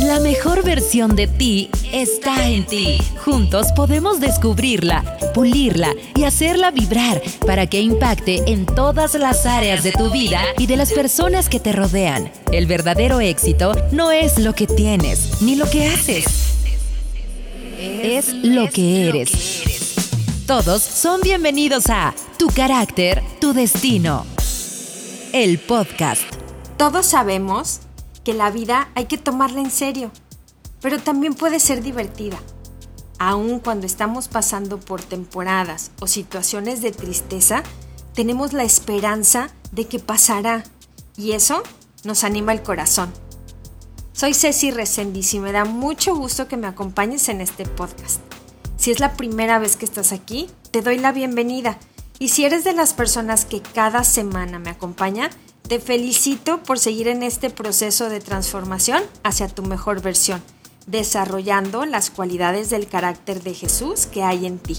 La mejor versión de ti está en ti. Juntos podemos descubrirla, pulirla y hacerla vibrar para que impacte en todas las áreas de tu vida y de las personas que te rodean. El verdadero éxito no es lo que tienes ni lo que haces. Es lo que eres. Todos son bienvenidos a Tu carácter, tu destino. El podcast. Todos sabemos que la vida hay que tomarla en serio, pero también puede ser divertida. Aun cuando estamos pasando por temporadas o situaciones de tristeza, tenemos la esperanza de que pasará y eso nos anima el corazón. Soy Ceci Resendiz y me da mucho gusto que me acompañes en este podcast. Si es la primera vez que estás aquí, te doy la bienvenida. Y si eres de las personas que cada semana me acompaña, te felicito por seguir en este proceso de transformación hacia tu mejor versión, desarrollando las cualidades del carácter de Jesús que hay en ti.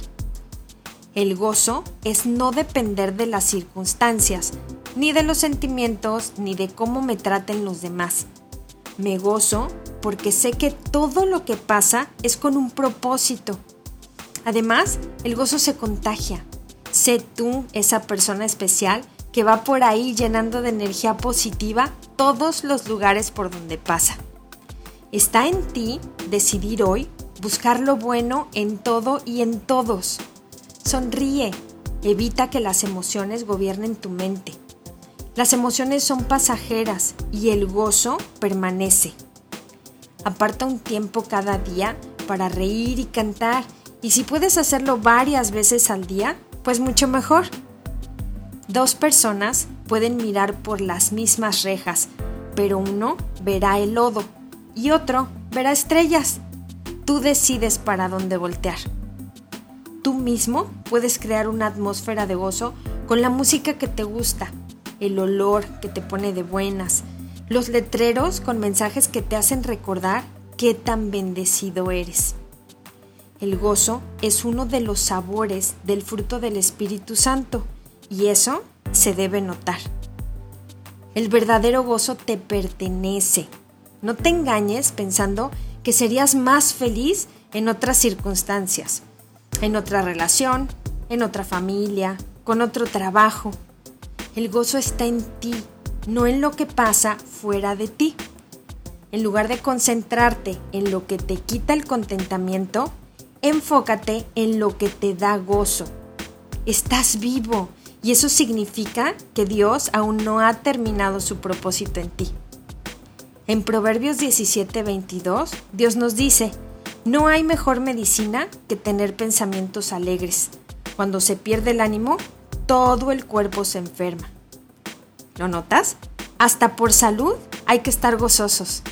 El gozo es no depender de las circunstancias, ni de los sentimientos, ni de cómo me traten los demás. Me gozo porque sé que todo lo que pasa es con un propósito. Además, el gozo se contagia. Sé tú esa persona especial que va por ahí llenando de energía positiva todos los lugares por donde pasa. Está en ti decidir hoy buscar lo bueno en todo y en todos. Sonríe, evita que las emociones gobiernen tu mente. Las emociones son pasajeras y el gozo permanece. Aparta un tiempo cada día para reír y cantar y si puedes hacerlo varias veces al día, pues mucho mejor. Dos personas pueden mirar por las mismas rejas, pero uno verá el lodo y otro verá estrellas. Tú decides para dónde voltear. Tú mismo puedes crear una atmósfera de gozo con la música que te gusta, el olor que te pone de buenas, los letreros con mensajes que te hacen recordar qué tan bendecido eres. El gozo es uno de los sabores del fruto del Espíritu Santo y eso se debe notar. El verdadero gozo te pertenece. No te engañes pensando que serías más feliz en otras circunstancias, en otra relación, en otra familia, con otro trabajo. El gozo está en ti, no en lo que pasa fuera de ti. En lugar de concentrarte en lo que te quita el contentamiento, enfócate en lo que te da gozo. Estás vivo, y eso significa que Dios aún no ha terminado su propósito en ti. En Proverbios 17:22, Dios nos dice, no hay mejor medicina que tener pensamientos alegres. Cuando se pierde el ánimo, todo el cuerpo se enferma. ¿Lo notas? Hasta por salud hay que estar gozosos.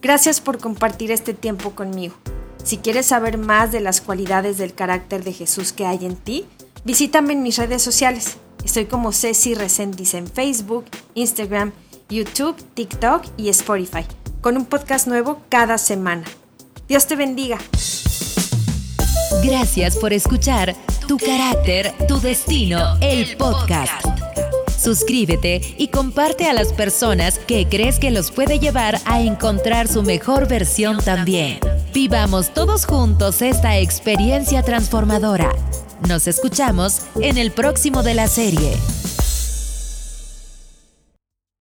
Gracias por compartir este tiempo conmigo. Si quieres saber más de las cualidades del carácter de Jesús que hay en ti, Visítame en mis redes sociales. Estoy como Ceci Resendiz en Facebook, Instagram, YouTube, TikTok y Spotify, con un podcast nuevo cada semana. Dios te bendiga. Gracias por escuchar Tu carácter, tu destino, el podcast. Suscríbete y comparte a las personas que crees que los puede llevar a encontrar su mejor versión también. Vivamos todos juntos esta experiencia transformadora. Nos escuchamos en el próximo de la serie.